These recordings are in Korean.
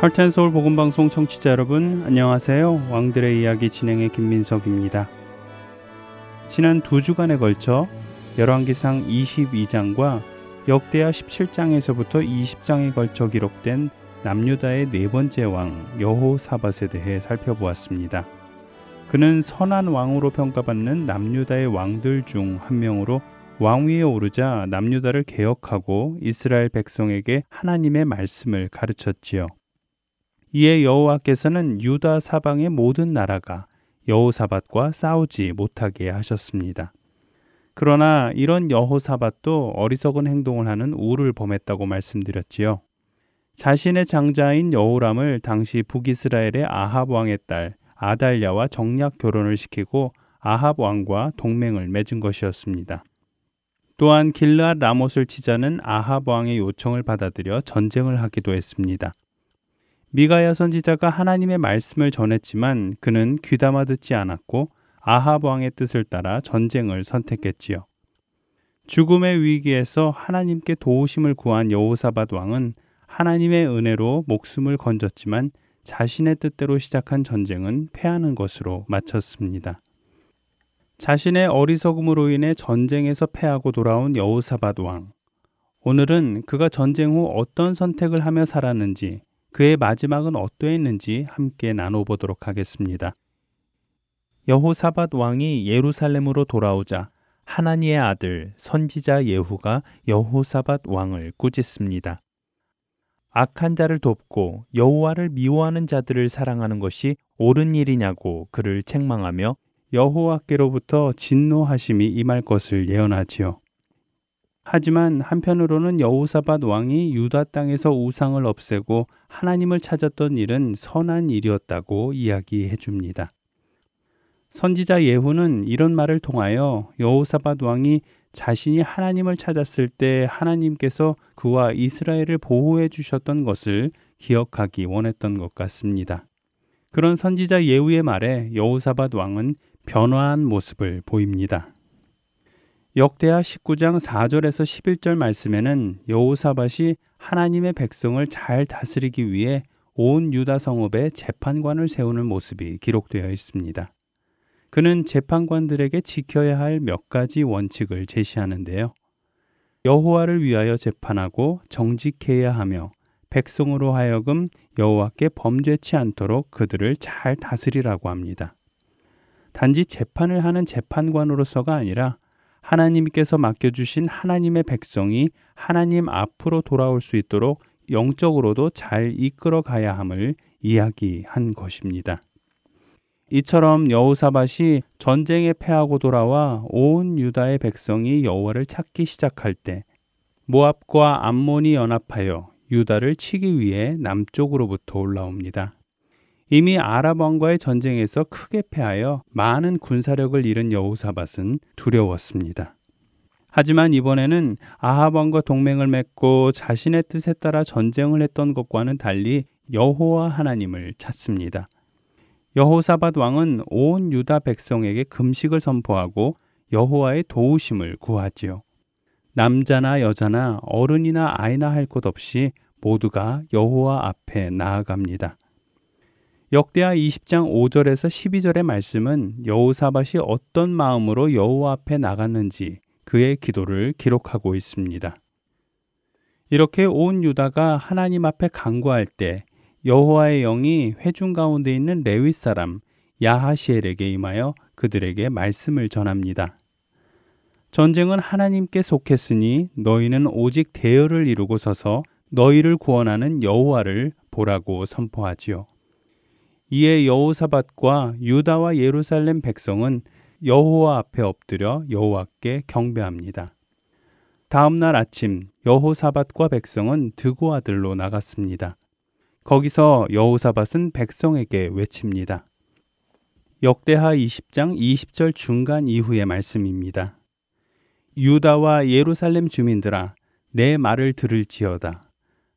할텐 서울 복음 방송 청취자 여러분 안녕하세요. 왕들의 이야기 진행의 김민석입니다. 지난 두 주간에 걸쳐 열왕기상 22장과 역대하 17장에서부터 20장에 걸쳐 기록된 남유다의 네 번째 왕 여호사밧에 대해 살펴보았습니다. 그는 선한 왕으로 평가받는 남유다의 왕들 중 한 명으로 왕위에 오르자 남유다를 개혁하고 이스라엘 백성에게 하나님의 말씀을 가르쳤지요. 이에 여호와께서는 유다 사방의 모든 나라가 여호사밧과 싸우지 못하게 하셨습니다. 그러나 이런 여호사밧도 어리석은 행동을 하는 우를 범했다고 말씀드렸지요. 자신의 장자인 여호람을 당시 북이스라엘의 아합 왕의 딸 아달랴와 정략 결혼을 시키고 아합 왕과 동맹을 맺은 것이었습니다. 또한 길르앗 라못을 치자는 아합 왕의 요청을 받아들여 전쟁을 하기도 했습니다. 미가야 선지자가 하나님의 말씀을 전했지만 그는 귀담아 듣지 않았고 아합 왕의 뜻을 따라 전쟁을 선택했지요. 죽음의 위기에서 하나님께 도우심을 구한 여호사밧 왕은 하나님의 은혜로 목숨을 건졌지만 자신의 뜻대로 시작한 전쟁은 패하는 것으로 마쳤습니다. 자신의 어리석음으로 인해 전쟁에서 패하고 돌아온 여호사밧 왕. 오늘은 그가 전쟁 후 어떤 선택을 하며 살았는지 그의 마지막은 어떠했는지 함께 나눠보도록 하겠습니다. 여호사밧 왕이 예루살렘으로 돌아오자 하나니의 아들 선지자 예후가 여호사밧 왕을 꾸짖습니다. 악한 자를 돕고 여호와를 미워하는 자들을 사랑하는 것이 옳은 일이냐고 그를 책망하며 여호와께로부터 진노하심이 임할 것을 예언하지요. 하지만 한편으로는 여호사밧 왕이 유다 땅에서 우상을 없애고 하나님을 찾았던 일은 선한 일이었다고 이야기해 줍니다. 선지자 예후는 이런 말을 통하여 여호사밧 왕이 자신이 하나님을 찾았을 때 하나님께서 그와 이스라엘을 보호해 주셨던 것을 기억하기 원했던 것 같습니다. 그런 선지자 예후의 말에 여호사밧 왕은 변화한 모습을 보입니다. 역대하 19장 4절에서 11절 말씀에는 여호사밧이 하나님의 백성을 잘 다스리기 위해 온 유다 성읍에 재판관을 세우는 모습이 기록되어 있습니다. 그는 재판관들에게 지켜야 할 몇 가지 원칙을 제시하는데요. 여호와를 위하여 재판하고 정직해야 하며 백성으로 하여금 여호와께 범죄치 않도록 그들을 잘 다스리라고 합니다. 단지 재판을 하는 재판관으로서가 아니라 하나님께서 맡겨주신 하나님의 백성이 하나님 앞으로 돌아올 수 있도록 영적으로도 잘 이끌어 가야 함을 이야기한 것입니다. 이처럼 여호사밧이 전쟁에 패하고 돌아와 온 유다의 백성이 여호와를 찾기 시작할 때 모압과 암몬이 연합하여 유다를 치기 위해 남쪽으로부터 올라옵니다. 이미 아랍 왕과의 전쟁에서 크게 패하여 많은 군사력을 잃은 여호사밧은 두려웠습니다. 하지만 이번에는 아합 왕과 동맹을 맺고 자신의 뜻에 따라 전쟁을 했던 것과는 달리 여호와 하나님을 찾습니다. 여호사밧 왕은 온 유다 백성에게 금식을 선포하고 여호와의 도우심을 구하지요. 남자나 여자나 어른이나 아이나 할 것 없이 모두가 여호와 앞에 나아갑니다. 역대하 20장 5절에서 12절의 말씀은 여호사밧이 어떤 마음으로 여호와 앞에 나갔는지 그의 기도를 기록하고 있습니다. 이렇게 온 유다가 하나님 앞에 간구할 때 여호와의 영이 회중 가운데 있는 레위 사람 야하시엘에게 임하여 그들에게 말씀을 전합니다. 전쟁은 하나님께 속했으니 너희는 오직 대열을 이루고 서서 너희를 구원하는 여호와를 보라고 선포하지요. 이에 여호사밧과 유다와 예루살렘 백성은 여호와 앞에 엎드려 여호와께 경배합니다. 다음 날 아침 여호사밧과 백성은 드고아들로 나갔습니다. 거기서 여호사밧은 백성에게 외칩니다. 역대하 20장 20절 중간 이후의 말씀입니다. 유다와 예루살렘 주민들아 내 말을 들을지어다.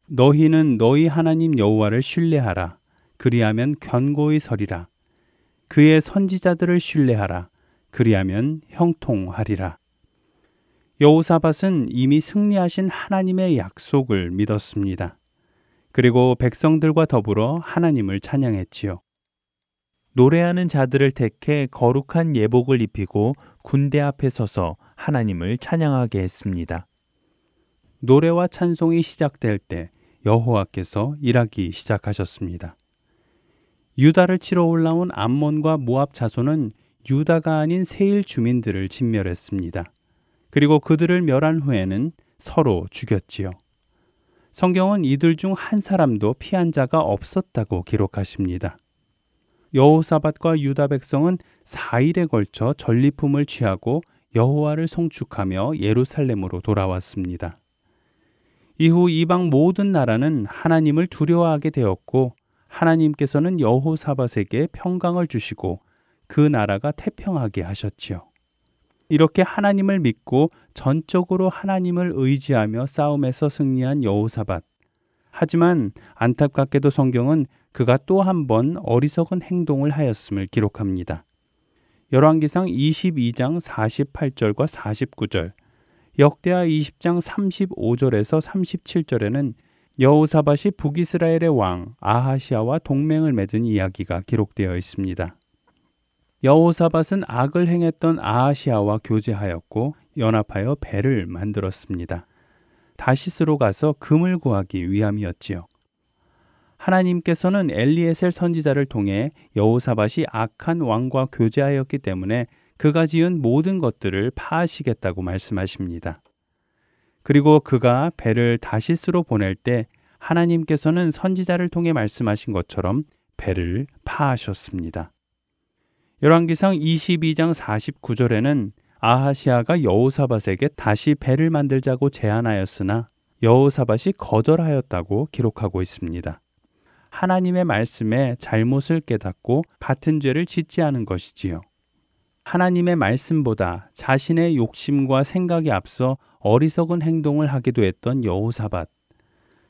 너희는 너희 하나님 여호와를 신뢰하라. 그리하면 견고히 서리라. 그의 선지자들을 신뢰하라. 그리하면 형통하리라. 여호사밧은 이미 승리하신 하나님의 약속을 믿었습니다. 그리고 백성들과 더불어 하나님을 찬양했지요. 노래하는 자들을 택해 거룩한 예복을 입히고 군대 앞에 서서 하나님을 찬양하게 했습니다. 노래와 찬송이 시작될 때 여호와께서 일하기 시작하셨습니다. 유다를 치러 올라온 암몬과 모압 자손은 유다가 아닌 세일 주민들을 진멸했습니다. 그리고 그들을 멸한 후에는 서로 죽였지요. 성경은 이들 중 한 사람도 피한 자가 없었다고 기록하십니다. 여호사밧과 유다 백성은 4일에 걸쳐 전리품을 취하고 여호와를 송축하며 예루살렘으로 돌아왔습니다. 이후 이방 모든 나라는 하나님을 두려워하게 되었고 하나님께서는 여호사밧에게 평강을 주시고 그 나라가 태평하게 하셨지요. 이렇게 하나님을 믿고 전적으로 하나님을 의지하며 싸움에서 승리한 여호사밧. 하지만 안타깝게도 성경은 그가 또 한 번 어리석은 행동을 하였음을 기록합니다. 열왕기상 22장 48절과 49절, 역대하 20장 35절에서 37절에는 여호사밧이 북이스라엘의 왕 아하시아와 동맹을 맺은 이야기가 기록되어 있습니다. 여호사밧은 악을 행했던 아하시아와 교제하였고 연합하여 배를 만들었습니다. 다시스로 가서 금을 구하기 위함이었지요. 하나님께서는 엘리에셀 선지자를 통해 여호사밧이 악한 왕과 교제하였기 때문에 그가 지은 모든 것들을 파하시겠다고 말씀하십니다. 그리고 그가 배를 다시스로 보낼 때 하나님께서는 선지자를 통해 말씀하신 것처럼 배를 파하셨습니다. 열왕기상 22장 49절에는 아하시아가 여호사밧에게 다시 배를 만들자고 제안하였으나 여호사밧이 거절하였다고 기록하고 있습니다. 하나님의 말씀에 잘못을 깨닫고 같은 죄를 짓지 않은 것이지요. 하나님의 말씀보다 자신의 욕심과 생각에 앞서 어리석은 행동을 하기도 했던 여호사밧.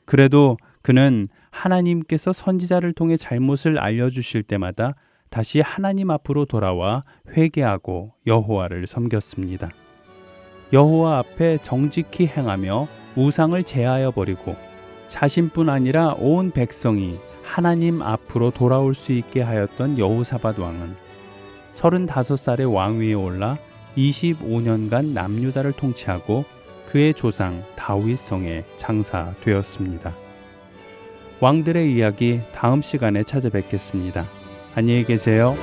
그래도 그는 하나님께서 선지자를 통해 잘못을 알려주실 때마다 다시 하나님 앞으로 돌아와 회개하고 여호와를 섬겼습니다. 여호와 앞에 정직히 행하며 우상을 제하여 버리고 자신뿐 아니라 온 백성이 하나님 앞으로 돌아올 수 있게 하였던 여호사밧 왕은 35살의 왕위에 올라 25년간 남유다를 통치하고 그의 조상 다윗 성에 장사되었습니다. 왕들의 이야기 다음 시간에 찾아뵙겠습니다. 안녕히 계세요.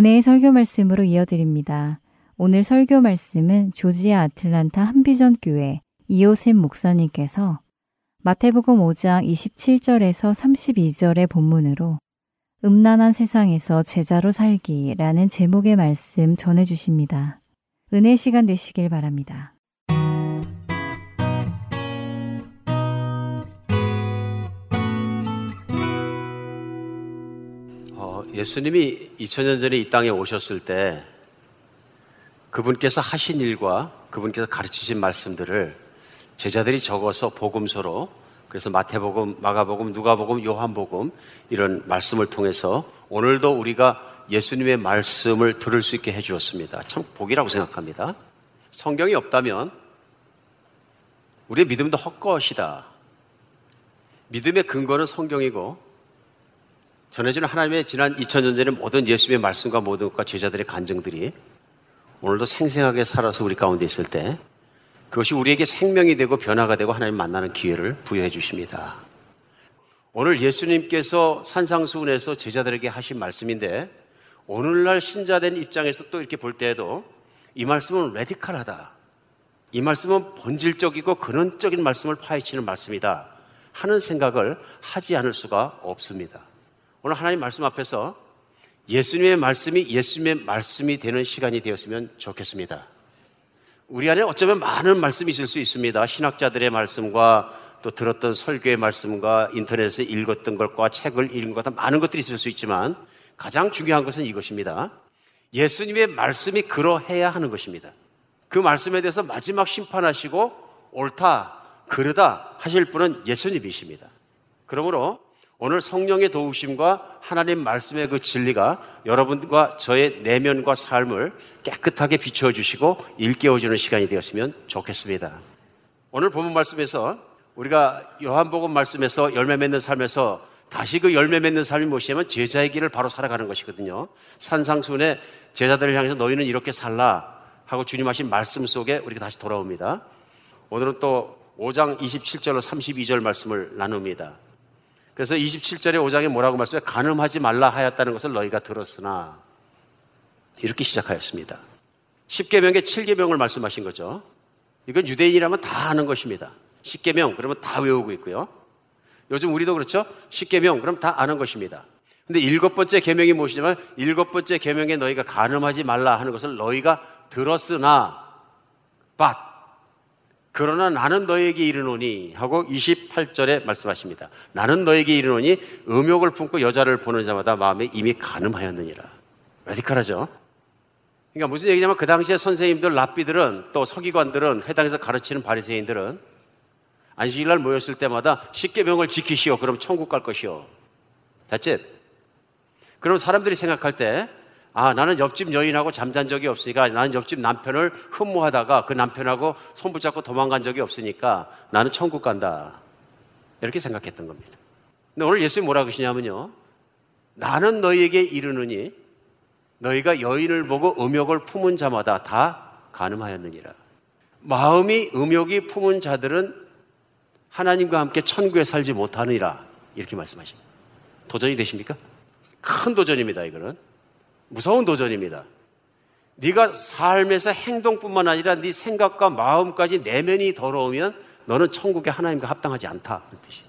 은혜의 설교 말씀으로 이어드립니다. 오늘 설교 말씀은 조지아 아틀란타 한비전 교회 이호셉 목사님께서 마태복음 5장 27절에서 32절의 본문으로 음란한 세상에서 제자로 살기라는 제목의 말씀 전해 주십니다. 은혜 시간 되시길 바랍니다. 예수님이 2000년 전에 이 땅에 오셨을 때 그분께서 하신 일과 그분께서 가르치신 말씀들을 제자들이 적어서 복음서로 그래서 마태복음, 마가복음, 누가복음, 요한복음 이런 말씀을 통해서 오늘도 우리가 예수님의 말씀을 들을 수 있게 해 주었습니다. 참 복이라고 생각합니다. 성경이 없다면 우리의 믿음도 헛것이다. 믿음의 근거는 성경이고 전해지는 하나님의 지난 2000년 전의 모든 예수님의 말씀과 모든 것과 제자들의 간증들이 오늘도 생생하게 살아서 우리 가운데 있을 때 그것이 우리에게 생명이 되고 변화가 되고 하나님 만나는 기회를 부여해 주십니다. 오늘 예수님께서 산상수훈에서 제자들에게 하신 말씀인데 오늘날 신자된 입장에서 또 이렇게 볼 때에도 이 말씀은 레디칼하다. 이 말씀은 본질적이고 근원적인 말씀을 파헤치는 말씀이다. 하는 생각을 하지 않을 수가 없습니다. 오늘 하나님 말씀 앞에서 예수님의 말씀이 예수님의 말씀이 되는 시간이 되었으면 좋겠습니다. 우리 안에 어쩌면 많은 말씀이 있을 수 있습니다. 신학자들의 말씀과 또 들었던 설교의 말씀과 인터넷에 읽었던 것과 책을 읽은 것과 많은 것들이 있을 수 있지만 가장 중요한 것은 이것입니다. 예수님의 말씀이 그러해야 하는 것입니다. 그 말씀에 대해서 마지막 심판하시고 옳다, 그르다 하실 분은 예수님이십니다. 그러므로 오늘 성령의 도우심과 하나님 말씀의 그 진리가 여러분과 저의 내면과 삶을 깨끗하게 비추어 주시고 일깨워 주는 시간이 되었으면 좋겠습니다. 오늘 본문 말씀에서 우리가 요한복음 말씀에서 열매 맺는 삶에서 다시 그 열매 맺는 삶이 무엇이냐면 제자의 길을 바로 살아가는 것이거든요. 산상순에 제자들을 향해서 너희는 이렇게 살라 하고 주님 하신 말씀 속에 우리가 다시 돌아옵니다. 오늘은 또 5장 27절로 32절 말씀을 나눕니다. 그래서 27절에 5장에 뭐라고 말씀해? 가늠하지 말라 하였다는 것을 너희가 들었으나 이렇게 시작하였습니다. 10계명의 7계명을 말씀하신 거죠. 이건 유대인이라면 다 아는 것입니다. 10계명 그러면 다 외우고 있고요. 요즘 우리도 그렇죠? 10계명 그럼 다 아는 것입니다. 근데 일곱 번째 계명이 무엇이냐면 일곱 번째 계명에 너희가 가늠하지 말라 하는 것을 너희가 들었으나 but 그러나 나는 너에게 이르노니 하고 28절에 말씀하십니다. 나는 너에게 이르노니 음욕을 품고 여자를 보는 자마다 마음에 이미 가늠하였느니라. 라디칼하죠? 그러니까 무슨 얘기냐면 그 당시에 선생님들, 랍비들은 또 서기관들은 회당에서 가르치는 바리새인들은 안식일 날 모였을 때마다 십계명을 지키시오. 그럼 천국 갈 것이오. that's it. 그럼 사람들이 생각할 때 아, 나는 옆집 여인하고 잠잔 적이 없으니까 나는 옆집 남편을 흠모하다가 그 남편하고 손 붙잡고 도망간 적이 없으니까 나는 천국 간다. 이렇게 생각했던 겁니다. 근데 오늘 예수님 뭐라 그러시냐면요. 나는 너희에게 이르느니 너희가 여인을 보고 음욕을 품은 자마다 다 가늠하였느니라. 마음이 음욕이 품은 자들은 하나님과 함께 천국에 살지 못하느니라. 이렇게 말씀하십니다. 도전이 되십니까? 큰 도전입니다, 이거는. 무서운 도전입니다. 네가 삶에서 행동뿐만 아니라 네 생각과 마음까지 내면이 더러우면 너는 천국에 하나님과 합당하지 않다. 그 뜻이.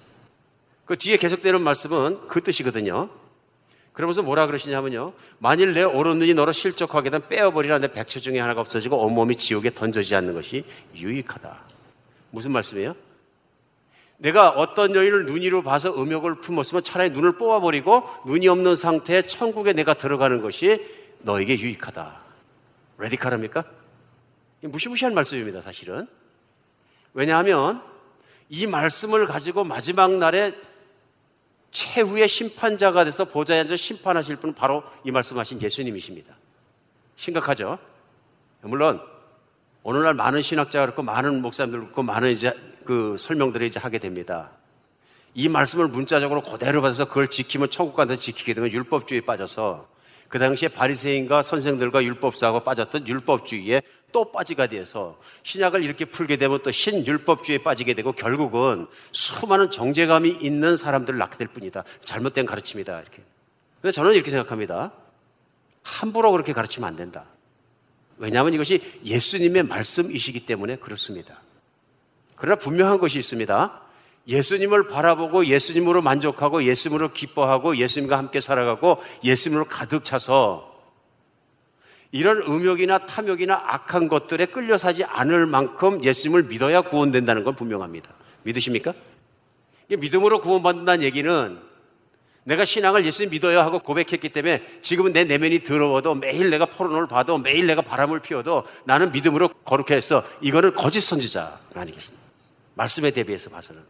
그 뒤에 계속되는 말씀은 그 뜻이거든요. 그러면서 뭐라 그러시냐면요. 만일 내 오른 눈이 너로 실족하게 되면 빼어버리라 내 백처 중에 하나가 없어지고 온몸이 지옥에 던져지지 않는 것이 유익하다. 무슨 말씀이에요? 내가 어떤 여인을 눈이로 봐서 음욕을 품었으면 차라리 눈을 뽑아버리고 눈이 없는 상태에 천국에 내가 들어가는 것이 너에게 유익하다. 레디칼합니까? 무시무시한 말씀입니다, 사실은. 왜냐하면 이 말씀을 가지고 마지막 날에 최후의 심판자가 돼서 보좌에 앉아 심판하실 분은 바로 이 말씀하신 예수님이십니다. 심각하죠? 물론 오늘날 많은 신학자가 그렇고 많은 목사님들 그렇고 많은 이제 그 설명들을 이제 하게 됩니다. 이 말씀을 문자적으로 그대로 받아서 그걸 지키면 천국 간다 지키게 되면 율법주의에 빠져서 그 당시에 바리새인과 선생들과 율법사하고 빠졌던 율법주의에 또 빠지가 돼서 신약을 이렇게 풀게 되면 또 신율법주의에 빠지게 되고 결국은 수많은 정제감이 있는 사람들을 낳게 될 뿐이다. 잘못된 가르침이다. 이렇게. 근데 저는 이렇게 생각합니다. 함부로 그렇게 가르치면 안 된다. 왜냐하면 이것이 예수님의 말씀이시기 때문에 그렇습니다. 그러나 분명한 것이 있습니다. 예수님을 바라보고 예수님으로 만족하고 예수님으로 기뻐하고 예수님과 함께 살아가고 예수님으로 가득 차서 이런 음욕이나 탐욕이나 악한 것들에 끌려 사지 않을 만큼 예수님을 믿어야 구원된다는 건 분명합니다. 믿으십니까? 믿음으로 구원받는다는 얘기는 내가 신앙을 예수님 믿어야 하고 고백했기 때문에 지금은 내 내면이 더러워도 매일 내가 포르노를 봐도 매일 내가 바람을 피워도 나는 믿음으로 거룩해서 이거는 거짓 선지자 아니겠습니까? 말씀에 대비해서 봐서는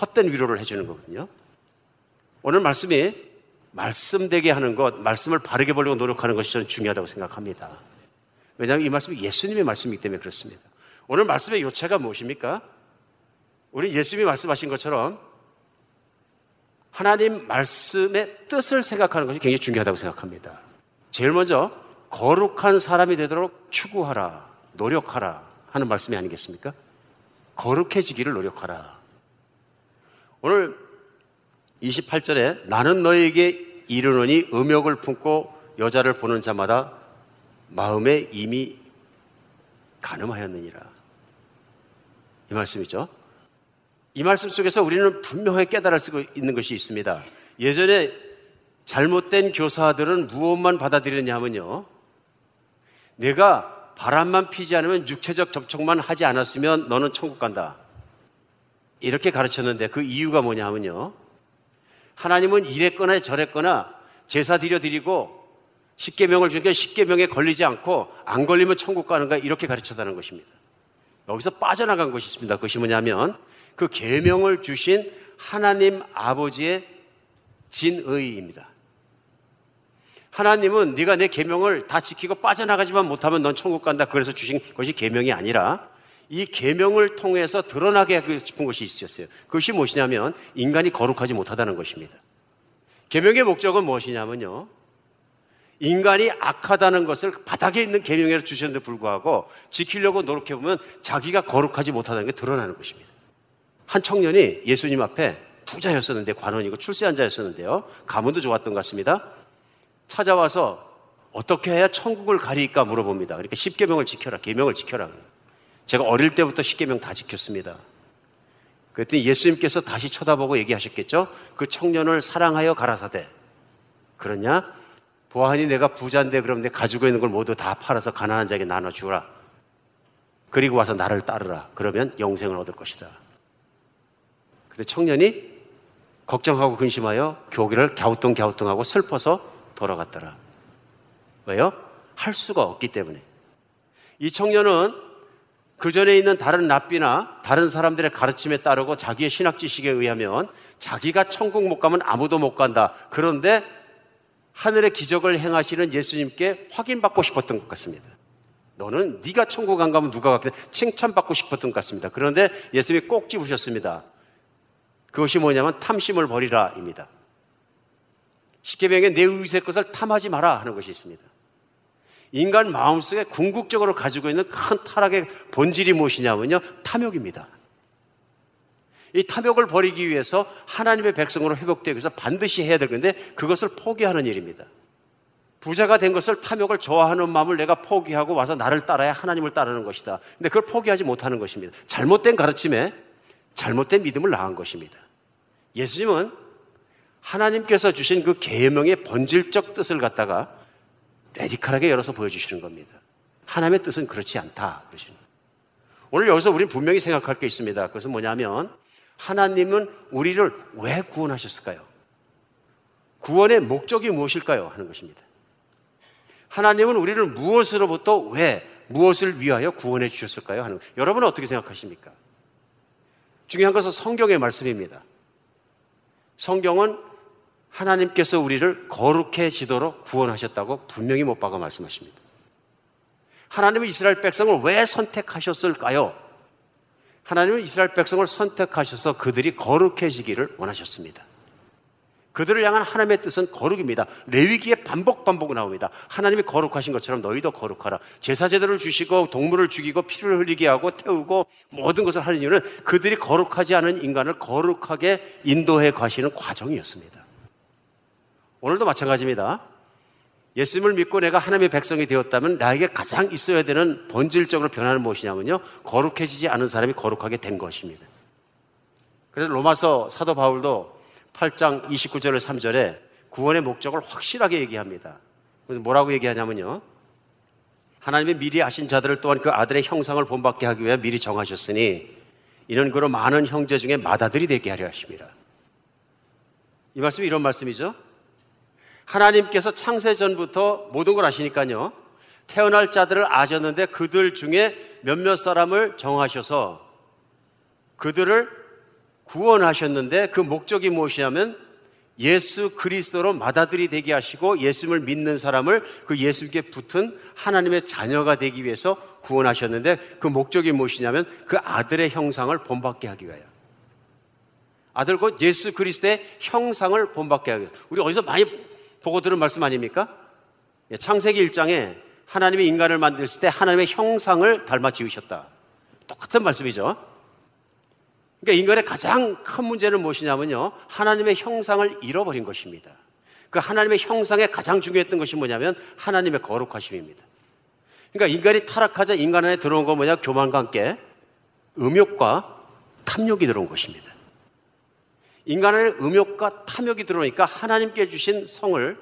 헛된 위로를 해주는 거거든요. 오늘 말씀이 말씀되게 하는 것, 말씀을 바르게 보려고 노력하는 것이 저는 중요하다고 생각합니다. 왜냐하면 이 말씀이 예수님의 말씀이기 때문에 그렇습니다. 오늘 말씀의 요체가 무엇입니까? 우리 예수님이 말씀하신 것처럼 하나님 말씀의 뜻을 생각하는 것이 굉장히 중요하다고 생각합니다. 제일 먼저 거룩한 사람이 되도록 추구하라, 노력하라 하는 말씀이 아니겠습니까? 거룩해지기를 노력하라. 오늘 28절에 나는 너에게 이르노니 음욕을 품고 여자를 보는 자마다 마음에 이미 가늠하였느니라. 이 말씀이죠. 이 말씀 속에서 우리는 분명하게 깨달을 수 있는 것이 있습니다. 예전에 잘못된 교사들은 무엇만 받아들였냐면요. 내가 바람만 피지 않으면 육체적 접촉만 하지 않았으면 너는 천국 간다. 이렇게 가르쳤는데 그 이유가 뭐냐면요. 하나님은 이랬거나 저랬거나 제사 드려 드리고 십계명을 주니까 십계명에 걸리지 않고 안 걸리면 천국 가는 가 이렇게 가르쳤다는 것입니다. 여기서 빠져나간 것이 있습니다. 그것이 뭐냐면 그 계명을 주신 하나님 아버지의 진의입니다. 하나님은 네가 내 계명을 다 지키고 빠져나가지만 못하면 넌 천국 간다. 그래서 주신 것이 계명이 아니라 이 계명을 통해서 드러나게 하고 싶은 것이 있었어요. 그것이 무엇이냐면 인간이 거룩하지 못하다는 것입니다. 계명의 목적은 무엇이냐면요. 인간이 악하다는 것을 바닥에 있는 계명에 주셨는데 불구하고 지키려고 노력해 보면 자기가 거룩하지 못하다는 게 드러나는 것입니다. 한 청년이 예수님 앞에 부자였었는데 관원이고 출세한 자였었는데요. 가문도 좋았던 것 같습니다. 찾아와서 어떻게 해야 천국을 가리까 물어봅니다. 그러니까 십계명을 지켜라, 계명을 지켜라. 제가 어릴 때부터 십계명 다 지켰습니다. 그랬더니 예수님께서 다시 쳐다보고 얘기하셨겠죠? 그 청년을 사랑하여 가라사대. 그러냐? 보아하니 내가 부자인데 그럼 내 가지고 있는 걸 모두 다 팔아서 가난한 자에게 나눠주라. 그리고 와서 나를 따르라. 그러면 영생을 얻을 것이다. 근데 청년이 걱정하고 근심하여 교기를 갸우뚱갸우뚱하고 슬퍼서 돌아갔더라. 왜요? 할 수가 없기 때문에. 이 청년은 그 전에 있는 다른 납비나 다른 사람들의 가르침에 따르고 자기의 신학 지식에 의하면 자기가 천국 못 가면 아무도 못 간다. 그런데 하늘의 기적을 행하시는 예수님께 확인받고 싶었던 것 같습니다. 너는 네가 천국 안 가면 누가 가겠냐 칭찬받고 싶었던 것 같습니다. 그런데 예수님이 꼭 집으셨습니다. 그것이 뭐냐면 탐심을 버리라입니다. 십계명에 내 의세 것을 탐하지 마라 하는 것이 있습니다. 인간 마음속에 궁극적으로 가지고 있는 큰 타락의 본질이 무엇이냐면요. 탐욕입니다. 이 탐욕을 버리기 위해서 하나님의 백성으로 회복되기 위해서 반드시 해야 될 건데 그것을 포기하는 일입니다. 부자가 된 것을 탐욕을 좋아하는 마음을 내가 포기하고 와서 나를 따라야 하나님을 따르는 것이다. 근데 그걸 포기하지 못하는 것입니다. 잘못된 가르침에 잘못된 믿음을 낳은 것입니다. 예수님은 하나님께서 주신 그 계명의 본질적 뜻을 갖다가 레디컬하게 열어서 보여주시는 겁니다. 하나님의 뜻은 그렇지 않다. 그러시는 오늘 여기서 우리는 분명히 생각할 게 있습니다. 그것은 뭐냐면 하나님은 우리를 왜 구원하셨을까요? 구원의 목적이 무엇일까요? 하는 것입니다. 하나님은 우리를 무엇으로부터 왜, 무엇을 위하여 구원해 주셨을까요? 하는 것. 여러분은 어떻게 생각하십니까? 중요한 것은 성경의 말씀입니다. 성경은 하나님께서 우리를 거룩해지도록 구원하셨다고 분명히 못 박아 말씀하십니다. 하나님은 이스라엘 백성을 왜 선택하셨을까요? 하나님은 이스라엘 백성을 선택하셔서 그들이 거룩해지기를 원하셨습니다. 그들을 향한 하나님의 뜻은 거룩입니다. 레위기에 반복 반복 나옵니다. 하나님이 거룩하신 것처럼 너희도 거룩하라. 제사 제도를 주시고 동물을 죽이고 피를 흘리게 하고 태우고 모든 것을 하는 이유는 그들이 거룩하지 않은 인간을 거룩하게 인도해 가시는 과정이었습니다. 오늘도 마찬가지입니다. 예수님을 믿고 내가 하나님의 백성이 되었다면 나에게 가장 있어야 되는 본질적으로 변화는 무엇이냐면요. 거룩해지지 않은 사람이 거룩하게 된 것입니다. 그래서 로마서 사도 바울도 8장 29절 3절에 구원의 목적을 확실하게 얘기합니다. 그래서 뭐라고 얘기하냐면요. 하나님의 미리 아신 자들을 또한 그 아들의 형상을 본받게 하기 위해 미리 정하셨으니 이는 그로 많은 형제 중에 맏아들이 되게 하려 하십니다. 이 말씀이 이런 말씀이죠. 하나님께서 창세 전부터 모든 걸 아시니까요. 태어날 자들을 아셨는데 그들 중에 몇몇 사람을 정하셔서 그들을 구원하셨는데 그 목적이 무엇이냐면 예수 그리스도로 맏아들이 되게 하시고 예수님을 믿는 사람을 그 예수께 붙은 하나님의 자녀가 되기 위해서 구원하셨는데 그 목적이 무엇이냐면 그 아들의 형상을 본받게 하기 위하여. 아들 곧 예수 그리스도의 형상을 본받게 하기 위해서. 우리 어디서 많이 보고 들은 말씀 아닙니까? 예, 창세기 1장에 하나님이 인간을 만드실 때 하나님의 형상을 닮아 지으셨다. 똑같은 말씀이죠. 그러니까 인간의 가장 큰 문제는 무엇이냐면요. 하나님의 형상을 잃어버린 것입니다. 그 하나님의 형상에 가장 중요했던 것이 뭐냐면 하나님의 거룩하심입니다. 그러니까 인간이 타락하자 인간 안에 들어온 건 뭐냐? 교만과 함께 음욕과 탐욕이 들어온 것입니다. 인간의 음욕과 탐욕이 들어오니까 하나님께 주신 성을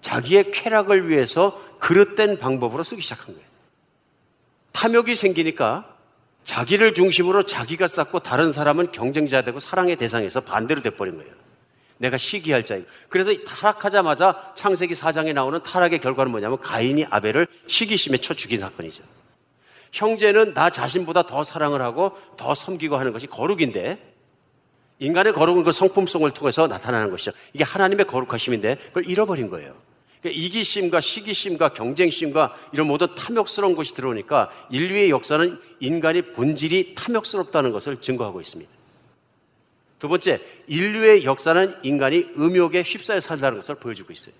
자기의 쾌락을 위해서 그릇된 방법으로 쓰기 시작한 거예요. 탐욕이 생기니까 자기를 중심으로 자기가 쌓고 다른 사람은 경쟁자 되고 사랑의 대상에서 반대로 돼버린 거예요. 내가 시기할 자이고. 그래서 타락하자마자 창세기 4장에 나오는 타락의 결과는 뭐냐면 가인이 아벨을 시기심에 쳐 죽인 사건이죠. 형제는 나 자신보다 더 사랑을 하고 더 섬기고 하는 것이 거룩인데 인간의 거룩은 그 성품성을 통해서 나타나는 것이죠. 이게 하나님의 거룩하심인데 그걸 잃어버린 거예요. 그러니까 이기심과 시기심과 경쟁심과 이런 모든 탐욕스러운 것이 들어오니까 인류의 역사는 인간의 본질이 탐욕스럽다는 것을 증거하고 있습니다. 두 번째, 인류의 역사는 인간이 음욕에 휩싸여 산다는 것을 보여주고 있어요.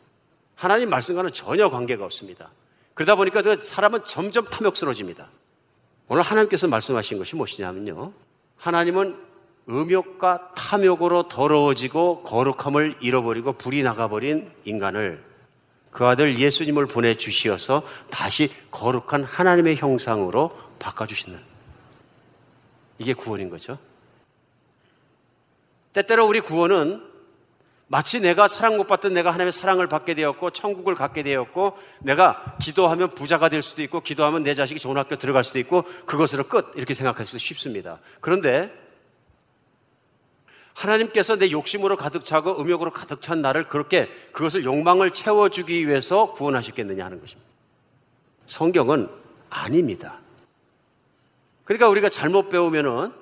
하나님 말씀과는 전혀 관계가 없습니다. 그러다 보니까 그 사람은 점점 탐욕스러워집니다. 오늘 하나님께서 말씀하신 것이 무엇이냐면요. 하나님은 음욕과 탐욕으로 더러워지고 거룩함을 잃어버리고 불이 나가버린 인간을 그 아들 예수님을 보내주시어서 다시 거룩한 하나님의 형상으로 바꿔주시는 이게 구원인 거죠. 때때로 우리 구원은 마치 내가 사랑 못 받던 내가 하나님의 사랑을 받게 되었고 천국을 갖게 되었고 내가 기도하면 부자가 될 수도 있고 기도하면 내 자식이 좋은 학교 들어갈 수도 있고 그것으로 끝 이렇게 생각할 수도 쉽습니다. 그런데 하나님께서 내 욕심으로 가득 차고 음욕으로 가득 찬 나를 그렇게 그것을 욕망을 채워주기 위해서 구원하셨겠느냐 하는 것입니다. 성경은 아닙니다. 그러니까 우리가 잘못 배우면은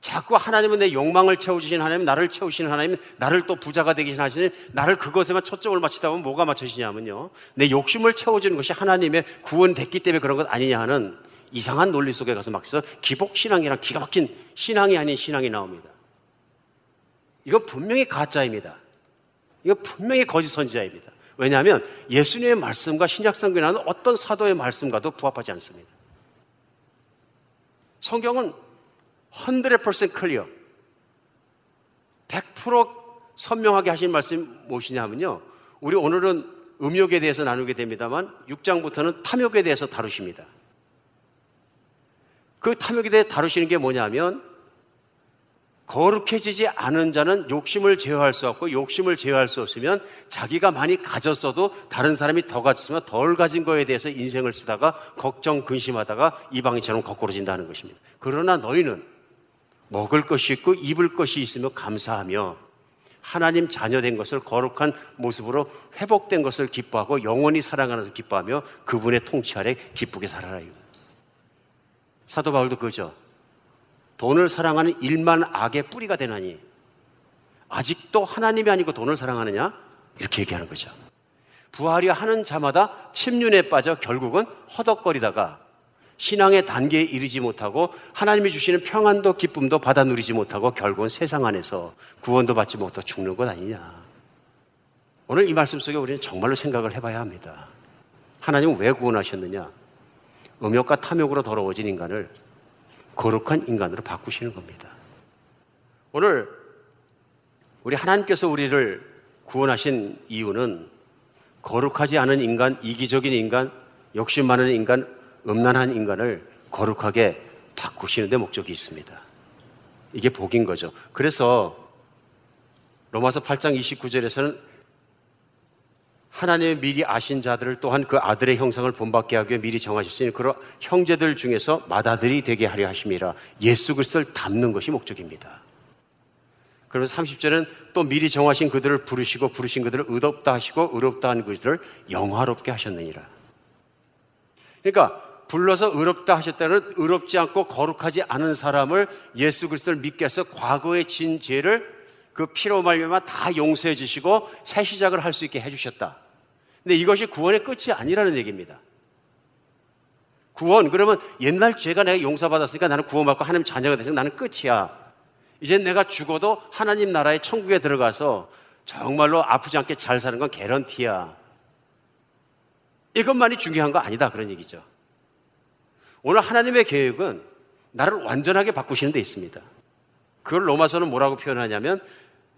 자꾸 하나님은 내 욕망을 채워주신 하나님, 나를 채우시는 하나님, 나를 또 부자가 되게 하시는 나를 그것에만 초점을 맞추다 보면 뭐가 맞춰지냐면요. 내 욕심을 채워주는 것이 하나님의 구원됐기 때문에 그런 것 아니냐 하는 이상한 논리 속에 가서 막서 기복신앙이랑 기가 막힌 신앙이 아닌 신앙이 나옵니다. 이건 분명히 가짜입니다. 이거 분명히 거짓 선지자입니다. 왜냐하면 예수님의 말씀과 신약성경에 나오는 어떤 사도의 말씀과도 부합하지 않습니다. 성경은 100% 클리어. 100% 선명하게 하신 말씀이 무엇이냐면요. 우리 오늘은 음욕에 대해서 나누게 됩니다만 6장부터는 탐욕에 대해서 다루십니다. 그 탐욕에 대해 다루시는 게 뭐냐면 거룩해지지 않은 자는 욕심을 제어할 수 없고 욕심을 제어할 수 없으면 자기가 많이 가졌어도 다른 사람이 더 가졌으면 덜 가진 거에 대해서 인생을 쓰다가 걱정 근심하다가 이방인처럼 거꾸로 진다는 것입니다. 그러나 너희는 먹을 것이 있고 입을 것이 있으며 감사하며 하나님 자녀된 것을 거룩한 모습으로 회복된 것을 기뻐하고 영원히 사랑하는 것을 기뻐하며 그분의 통치 아래 기쁘게 살아라. 사도 바울도 그거죠. 돈을 사랑하는 일만 악의 뿌리가 되나니 아직도 하나님이 아니고 돈을 사랑하느냐? 이렇게 얘기하는 거죠. 부하려 하는 자마다 침륜에 빠져 결국은 허덕거리다가 신앙의 단계에 이르지 못하고 하나님이 주시는 평안도 기쁨도 받아 누리지 못하고 결국은 세상 안에서 구원도 받지 못하고 죽는 것 아니냐. 오늘 이 말씀 속에 우리는 정말로 생각을 해봐야 합니다. 하나님은 왜 구원하셨느냐? 음욕과 탐욕으로 더러워진 인간을 거룩한 인간으로 바꾸시는 겁니다. 오늘 우리 하나님께서 우리를 구원하신 이유는 거룩하지 않은 인간, 이기적인 인간, 욕심 많은 인간, 음란한 인간을 거룩하게 바꾸시는 데 목적이 있습니다. 이게 복인 거죠. 그래서 로마서 8장 29절에서는 하나님의 미리 아신 자들을 또한 그 아들의 형상을 본받게 하기 위해 미리 정하셨으니 그런 형제들 중에서 맏아들이 되게 하려 하심이라 예수 그리스도를 닮는 것이 목적입니다. 그러면서 30절은 또 미리 정하신 그들을 부르시고 부르신 그들을 의롭다 하시고 의롭다 한 그들을 영화롭게 하셨느니라. 그러니까 불러서 의롭다 하셨다는 의롭지 않고 거룩하지 않은 사람을 예수 그리스도를 믿게 해서 과거의 진 죄를 그 피로 말미암아 다 용서해 주시고 새 시작을 할 수 있게 해 주셨다. 근데 이것이 구원의 끝이 아니라는 얘기입니다. 구원 그러면 옛날 죄가 내가 용서받았으니까 나는 구원받고 하나님 자녀가 되서 나는 끝이야. 이제 내가 죽어도 하나님 나라의 천국에 들어가서 정말로 아프지 않게 잘 사는 건 개런티야. 이것만이 중요한 거 아니다 그런 얘기죠. 오늘 하나님의 계획은 나를 완전하게 바꾸시는 데 있습니다. 그걸 로마서는 뭐라고 표현하냐면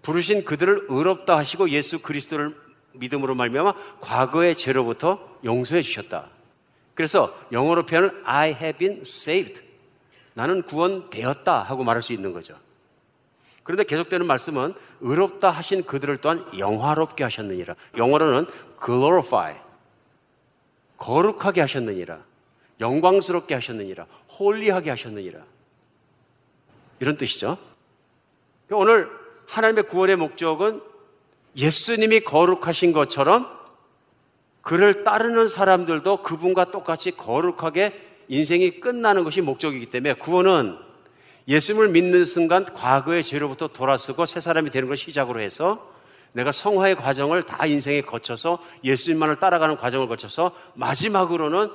부르신 그들을 의롭다 하시고 예수 그리스도를 믿음으로 말미암아 과거의 죄로부터 용서해 주셨다. 그래서 영어로 표현은 I have been saved. 나는 구원되었다 하고 말할 수 있는 거죠. 그런데 계속되는 말씀은 의롭다 하신 그들을 또한 영화롭게 하셨느니라. 영어로는 glorify. 거룩하게 하셨느니라. 영광스럽게 하셨느니라. 홀리하게 하셨느니라. 이런 뜻이죠. 오늘 하나님의 구원의 목적은 예수님이 거룩하신 것처럼 그를 따르는 사람들도 그분과 똑같이 거룩하게 인생이 끝나는 것이 목적이기 때문에 구원은 예수님을 믿는 순간 과거의 죄로부터 돌아서고 새 사람이 되는 걸 시작으로 해서 내가 성화의 과정을 다 인생에 거쳐서 예수님만을 따라가는 과정을 거쳐서 마지막으로는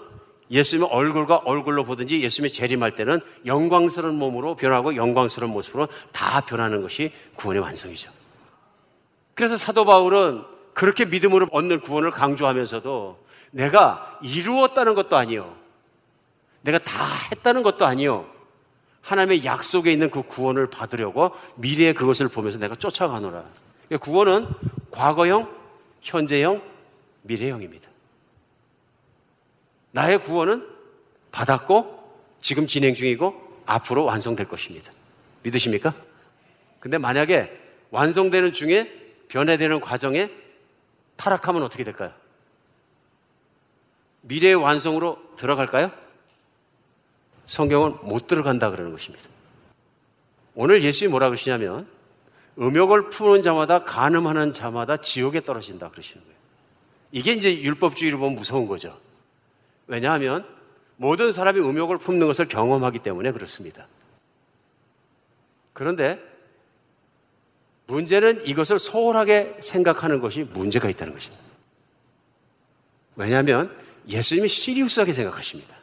예수님의 얼굴과 얼굴로 보든지 예수님의 재림할 때는 영광스러운 몸으로 변하고 영광스러운 모습으로 다 변하는 것이 구원의 완성이죠. 그래서 사도 바울은 그렇게 믿음으로 얻는 구원을 강조하면서도 내가 이루었다는 것도 아니요. 내가 다 했다는 것도 아니요. 하나님의 약속에 있는 그 구원을 받으려고 미래의 그것을 보면서 내가 쫓아가노라. 그러니까 구원은 과거형, 현재형, 미래형입니다. 나의 구원은 받았고 지금 진행 중이고 앞으로 완성될 것입니다. 믿으십니까? 근데 만약에 완성되는 중에 변해되는 과정에 타락하면 어떻게 될까요? 미래의 완성으로 들어갈까요? 성경은 못 들어간다 그러는 것입니다. 오늘 예수님이 뭐라 그러시냐면 음욕을 푸는 자마다 간음하는 자마다 지옥에 떨어진다 그러시는 거예요. 이게 이제 율법주의로 보면 무서운 거죠. 왜냐하면 모든 사람이 음욕을 품는 것을 경험하기 때문에 그렇습니다. 그런데 문제는 이것을 소홀하게 생각하는 것이 문제가 있다는 것입니다. 왜냐하면 예수님이 시리우스하게 생각하십니다.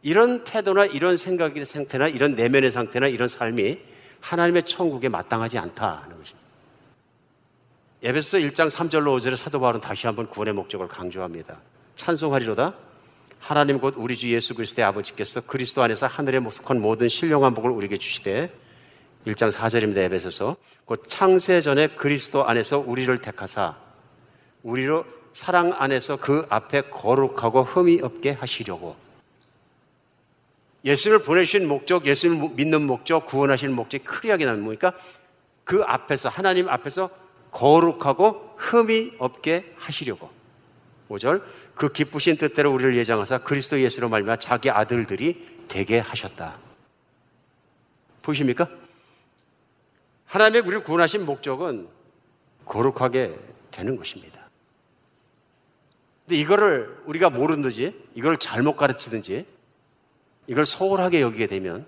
이런 태도나 이런 생각의 상태나 이런 내면의 상태나 이런 삶이 하나님의 천국에 마땅하지 않다는 것입니다. 에베소 1장 3절로 5절에 사도 바울은 다시 한번 구원의 목적을 강조합니다. 찬송하리로다. 하나님 곧 우리 주 예수 그리스도의 아버지께서 그리스도 안에서 하늘에 속한 모든 신령한 복을 우리에게 주시되 1장 4절입니다. 에베소서. 곧 창세 전에 그리스도 안에서 우리를 택하사 우리로 사랑 안에서 그 앞에 거룩하고 흠이 없게 하시려고 예수를 보내신 목적, 예수를 믿는 목적, 구원하시는 목적이 크리하게 나는 뭡니까? 그 앞에서 하나님 앞에서 거룩하고 흠이 없게 하시려고 5절 그 기쁘신 뜻대로 우리를 예정하사 그리스도 예수로 말미암아 자기 아들들이 되게 하셨다. 보이십니까? 하나님의 우리를 구원하신 목적은 거룩하게 되는 것입니다. 근데 이거를 우리가 모르든지, 이걸 잘못 가르치든지, 이걸 소홀하게 여기게 되면,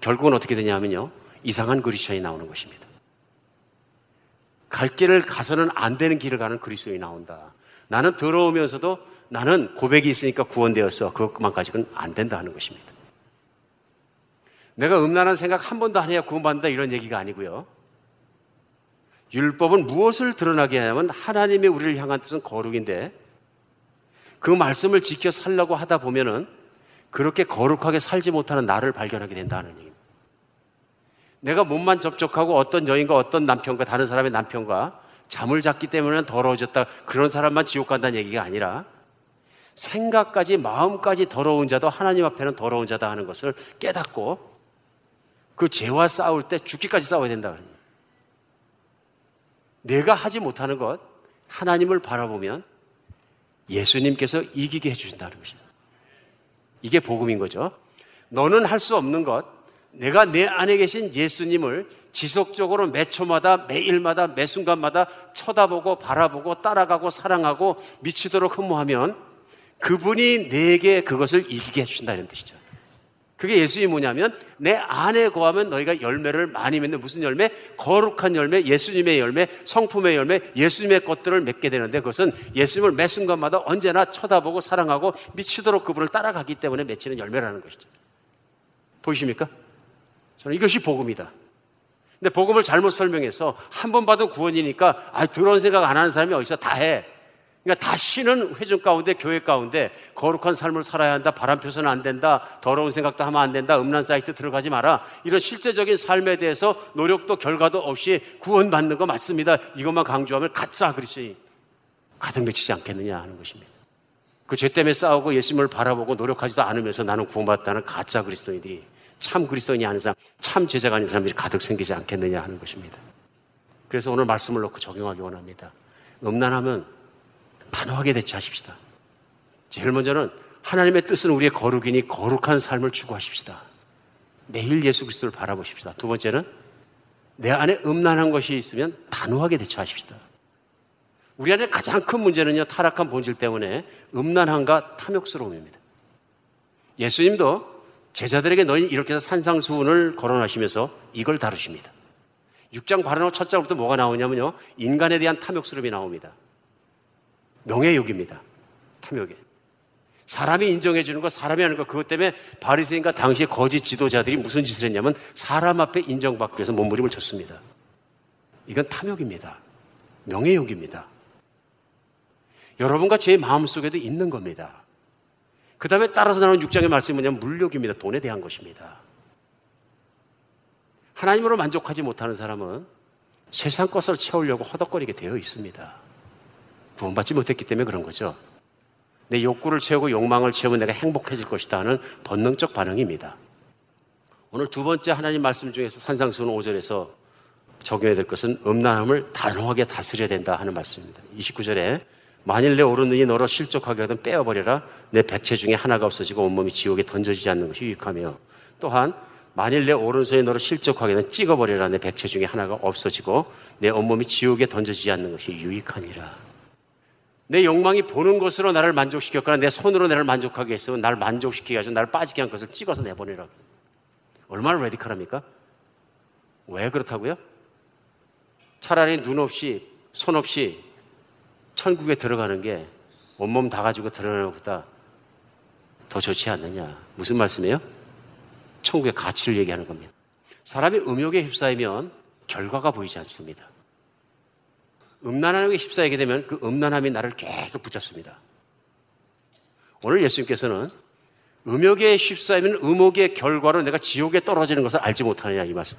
결국은 어떻게 되냐면요. 이상한 그리스도인이 나오는 것입니다. 갈 길을 가서는 안 되는 길을 가는 그리스도인이 나온다. 나는 더러우면서도 나는 고백이 있으니까 구원되었어. 그것만 가지고는 안 된다 하는 것입니다. 내가 음란한 생각 한 번도 안 해야 구원받는다 이런 얘기가 아니고요. 율법은 무엇을 드러나게 하냐면 하나님의 우리를 향한 뜻은 거룩인데 그 말씀을 지켜 살려고 하다 보면은 그렇게 거룩하게 살지 못하는 나를 발견하게 된다는 얘기입니다. 내가 몸만 접촉하고 어떤 여인과 어떤 남편과 다른 사람의 남편과 잠을 잤기 때문에 더러워졌다. 그런 사람만 지옥 간다는 얘기가 아니라 생각까지 마음까지 더러운 자도 하나님 앞에는 더러운 자다 하는 것을 깨닫고 그 죄와 싸울 때 죽기까지 싸워야 된다. 내가 하지 못하는 것, 하나님을 바라보면 예수님께서 이기게 해주신다는 것입니다. 이게 복음인 거죠. 너는 할 수 없는 것, 내가 내 안에 계신 예수님을 지속적으로 매 초마다, 매일마다, 매 순간마다 쳐다보고 바라보고 따라가고 사랑하고 미치도록 흠모하면 그분이 내게 그것을 이기게 해주신다 이런 뜻이죠. 그게 예수님이 뭐냐면 내 안에 거하면 너희가 열매를 많이 맺는 무슨 열매? 거룩한 열매, 예수님의 열매, 성품의 열매, 예수님의 것들을 맺게 되는데 그것은 예수님을 매 순간마다 언제나 쳐다보고 사랑하고 미치도록 그분을 따라가기 때문에 맺히는 열매라는 것이죠. 보이십니까? 저는 이것이 복음이다. 근데 복음을 잘못 설명해서 한 번 받은 구원이니까 아, 들어온 생각 안 하는 사람이 어디서 다 해. 그러니까 다시는 회중 가운데 교회 가운데 거룩한 삶을 살아야 한다. 바람 펴서는 안 된다. 더러운 생각도 하면 안 된다. 음란 사이트 들어가지 마라. 이런 실제적인 삶에 대해서 노력도 결과도 없이 구원받는 거 맞습니다. 이것만 강조하면 가짜 그리스도인 가득 맺히지 않겠느냐 하는 것입니다. 그 죄 때문에 싸우고 예수님을 바라보고 노력하지도 않으면서 나는 구원받다는 가짜 그리스도인들이 참 그리스도인이 아닌 사람, 참 제자가 아닌 사람들이 가득 생기지 않겠느냐 하는 것입니다. 그래서 오늘 말씀을 놓고 적용하기 원합니다. 음란하면 단호하게 대처하십시다. 제일 먼저는 하나님의 뜻은 우리의 거룩이니 거룩한 삶을 추구하십시다. 매일 예수 그리스도를 바라보십시다. 두 번째는 내 안에 음란한 것이 있으면 단호하게 대처하십시다. 우리 안에 가장 큰 문제는요, 타락한 본질 때문에 음란함과 탐욕스러움입니다. 예수님도 제자들에게 너희 이렇게 해서 산상수훈을 거론하시면서 이걸 다루십니다. 6장 바로 첫 장부터 뭐가 나오냐면요, 인간에 대한 탐욕스러움이 나옵니다. 명예욕입니다. 탐욕에. 사람이 인정해 주는 거, 사람이 하는 거, 그것 때문에 바리새인과 당시의 거짓 지도자들이 무슨 짓을 했냐면 사람 앞에 인정받기 위해서 몸부림을 쳤습니다. 이건 탐욕입니다. 명예욕입니다. 여러분과 제 마음 속에도 있는 겁니다. 그 다음에 따라서 나오는 6장의 말씀이 뭐냐면 물욕입니다. 돈에 대한 것입니다. 하나님으로 만족하지 못하는 사람은 세상 것을 채우려고 허덕거리게 되어 있습니다. 구원받지 못했기 때문에 그런 거죠. 내 욕구를 채우고 욕망을 채우면 내가 행복해질 것이다 하는 본능적 반응입니다. 오늘 두 번째 하나님 말씀 중에서 산상수는 5절에서 적용해야 될 것은 음란함을 단호하게 다스려야 된다 하는 말씀입니다. 29절에 만일 내 오른 눈이 너로 실족하게 하든 빼어버려라 내 백체 중에 하나가 없어지고 온몸이 지옥에 던져지지 않는 것이 유익하며 또한 만일 내 오른손이 너로 실족하게 하든 찍어버려라 내 백체 중에 하나가 없어지고 내 온몸이 지옥에 던져지지 않는 것이 유익하니라 내 욕망이 보는 것으로 나를 만족시켰거나 내 손으로 나를 만족하게 했으면 나를 만족시키게 해서 나를 빠지게 한 것을 찍어서 내보내라고. 얼마나 레디컬합니까? 왜 그렇다고요? 차라리 눈 없이 손 없이 천국에 들어가는 게 온몸 다 가지고 드러나는 것보다 더 좋지 않느냐. 무슨 말씀이에요? 천국의 가치를 얘기하는 겁니다. 사람이 음욕에 휩싸이면 결과가 보이지 않습니다. 음란함에 휩싸이게 되면 그 음란함이 나를 계속 붙잡습니다. 오늘 예수님께서는 음욕에 휩싸이면 음욕의 결과로 내가 지옥에 떨어지는 것을 알지 못하느냐 이 말씀.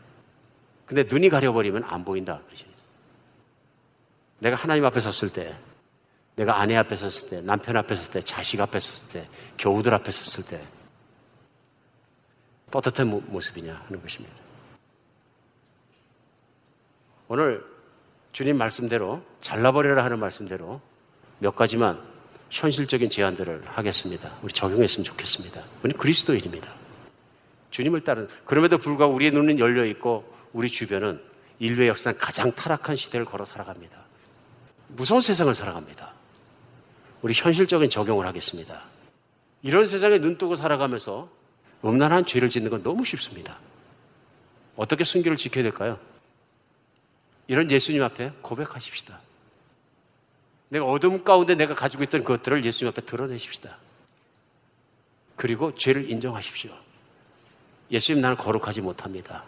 근데 눈이 가려버리면 안 보인다 그러시니 내가 하나님 앞에 섰을 때, 내가 아내 앞에 섰을 때, 남편 앞에 섰을 때, 자식 앞에 섰을 때, 교우들 앞에 섰을 때, 떳떳한 모습이냐 하는 것입니다. 오늘 주님 말씀대로 잘라버려라 하는 말씀대로 몇 가지만 현실적인 제안들을 하겠습니다. 우리 적용했으면 좋겠습니다. 우리는 그리스도인입니다. 주님을 따른 그럼에도 불구하고 우리의 눈은 열려 있고 우리 주변은 인류의 역사상 가장 타락한 시대를 걸어 살아갑니다. 무서운 세상을 살아갑니다. 우리 현실적인 적용을 하겠습니다. 이런 세상에 눈 뜨고 살아가면서 음란한 죄를 짓는 건 너무 쉽습니다. 어떻게 순결을 지켜야 될까요? 이런 예수님 앞에 고백하십시다. 내가 어둠 가운데 내가 가지고 있던 것들을 예수님 앞에 드러내십시다. 그리고 죄를 인정하십시오. 예수님 나는 거룩하지 못합니다.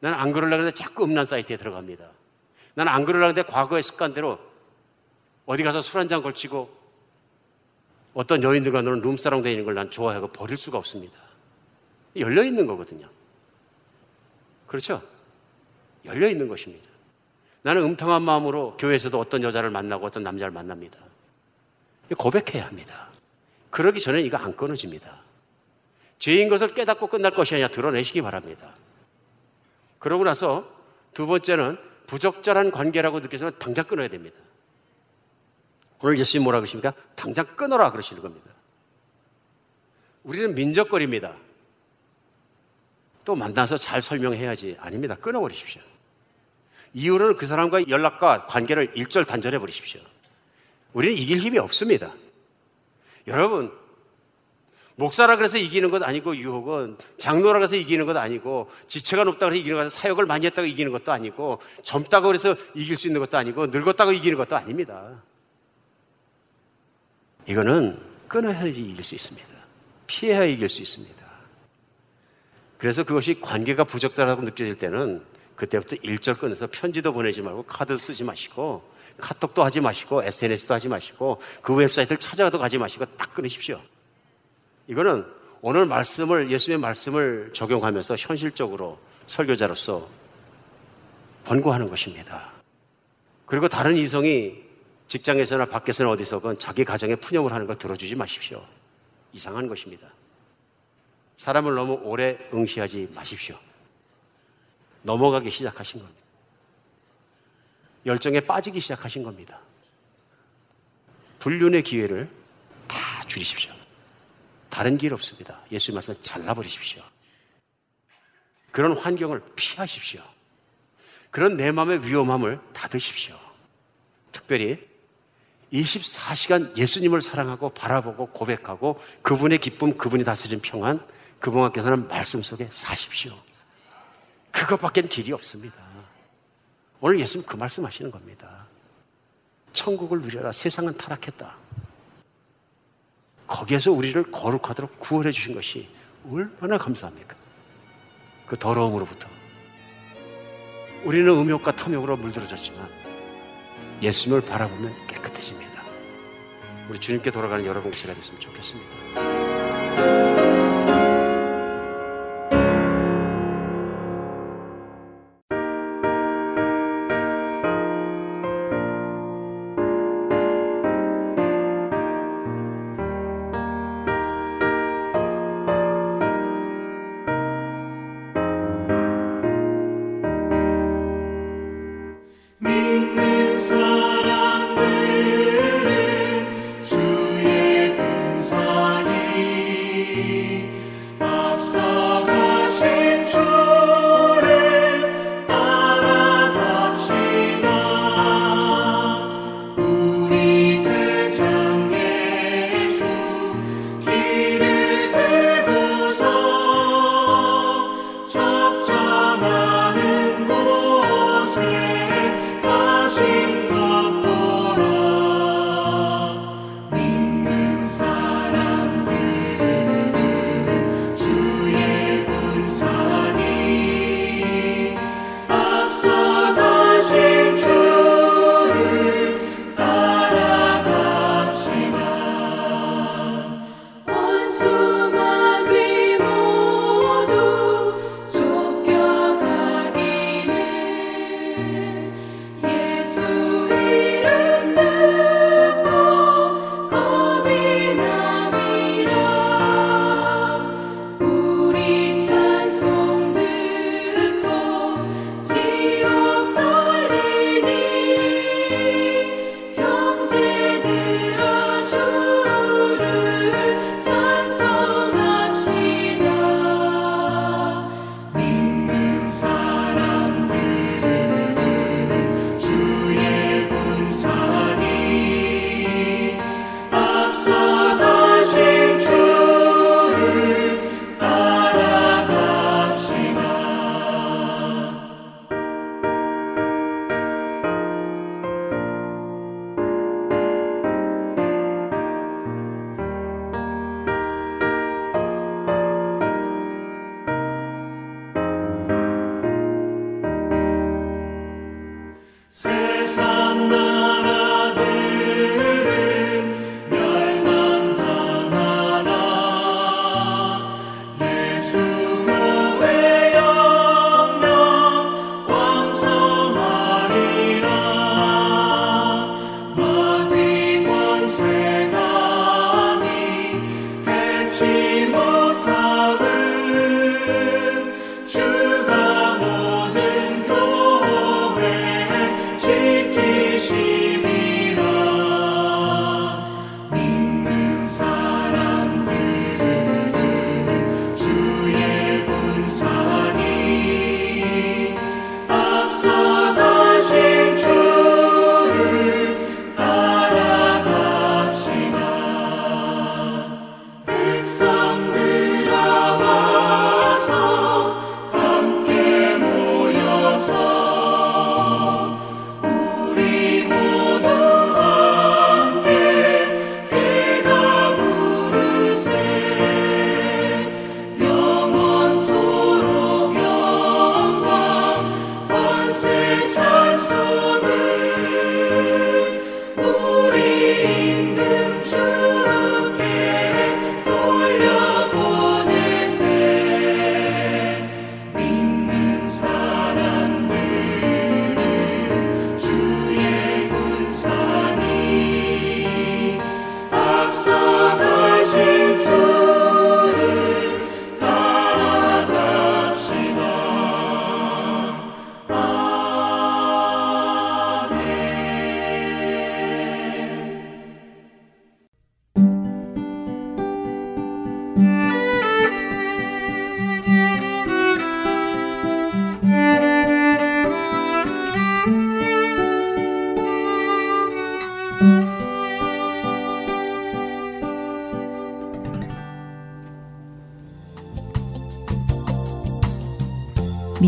나는 안 그러려고 하는데 자꾸 음란 사이트에 들어갑니다. 나는 안 그러려고 하는데 과거의 습관대로 어디 가서 술 한 잔 걸치고 어떤 여인들과 너는 룸사롱 되는 걸 난 좋아하고 버릴 수가 없습니다. 열려 있는 거거든요. 그렇죠? 열려 있는 것입니다. 나는 음탕한 마음으로 교회에서도 어떤 여자를 만나고 어떤 남자를 만납니다. 고백해야 합니다. 그러기 전에 이거 안 끊어집니다. 죄인 것을 깨닫고 끝날 것이 아니라 드러내시기 바랍니다. 그러고 나서 두 번째는 부적절한 관계라고 느껴서 당장 끊어야 됩니다. 오늘 예수님 뭐라 그러십니까? 당장 끊어라 그러시는 겁니다. 우리는 민족거리입니다. 또 만나서 잘 설명해야지. 아닙니다. 끊어버리십시오. 이유는 그 사람과의 연락과 관계를 일절 단절해 버리십시오. 우리는 이길 힘이 없습니다. 여러분, 목사라 그래서 이기는 것 아니고 유혹은 장로라 그래서 이기는 것 아니고 지체가 높다고 해서 이기는 것 아니고 사역을 많이 했다고 이기는 것도 아니고 젊다고 그래서 이길 수 있는 것도 아니고 늙었다고 이기는 것도 아닙니다. 이거는 끊어야지 이길 수 있습니다. 피해야 이길 수 있습니다. 그래서 그것이 관계가 부적절하다고 느껴질 때는 그때부터 일절 끊어서 편지도 보내지 말고 카드 쓰지 마시고 카톡도 하지 마시고 SNS도 하지 마시고 그 웹사이트를 찾아가도 가지 마시고 딱 끊으십시오. 이거는 오늘 말씀을 예수님의 말씀을 적용하면서 현실적으로 설교자로서 권고하는 것입니다. 그리고 다른 이성이 직장에서나 밖에서나 어디서건 자기 가정에 푸념을 하는 걸 들어주지 마십시오. 이상한 것입니다. 사람을 너무 오래 응시하지 마십시오. 넘어가기 시작하신 겁니다. 열정에 빠지기 시작하신 겁니다. 불륜의 기회를 다 줄이십시오. 다른 길 없습니다. 예수님 말씀을 잘라버리십시오. 그런 환경을 피하십시오. 그런 내 마음의 위험함을 닫으십시오. 특별히 24시간 예수님을 사랑하고 바라보고 고백하고 그분의 기쁨, 그분이 다스린 평안, 그분께서는 말씀 속에 사십시오. 그것밖엔 길이 없습니다. 오늘 예수님 그 말씀 하시는 겁니다. 천국을 누려라. 세상은 타락했다. 거기에서 우리를 거룩하도록 구원해 주신 것이 얼마나 감사합니까? 그 더러움으로부터. 우리는 음욕과 탐욕으로 물들어졌지만 예수님을 바라보면 깨끗해집니다. 우리 주님께 돌아가는 여러분 시가 됐으면 좋겠습니다.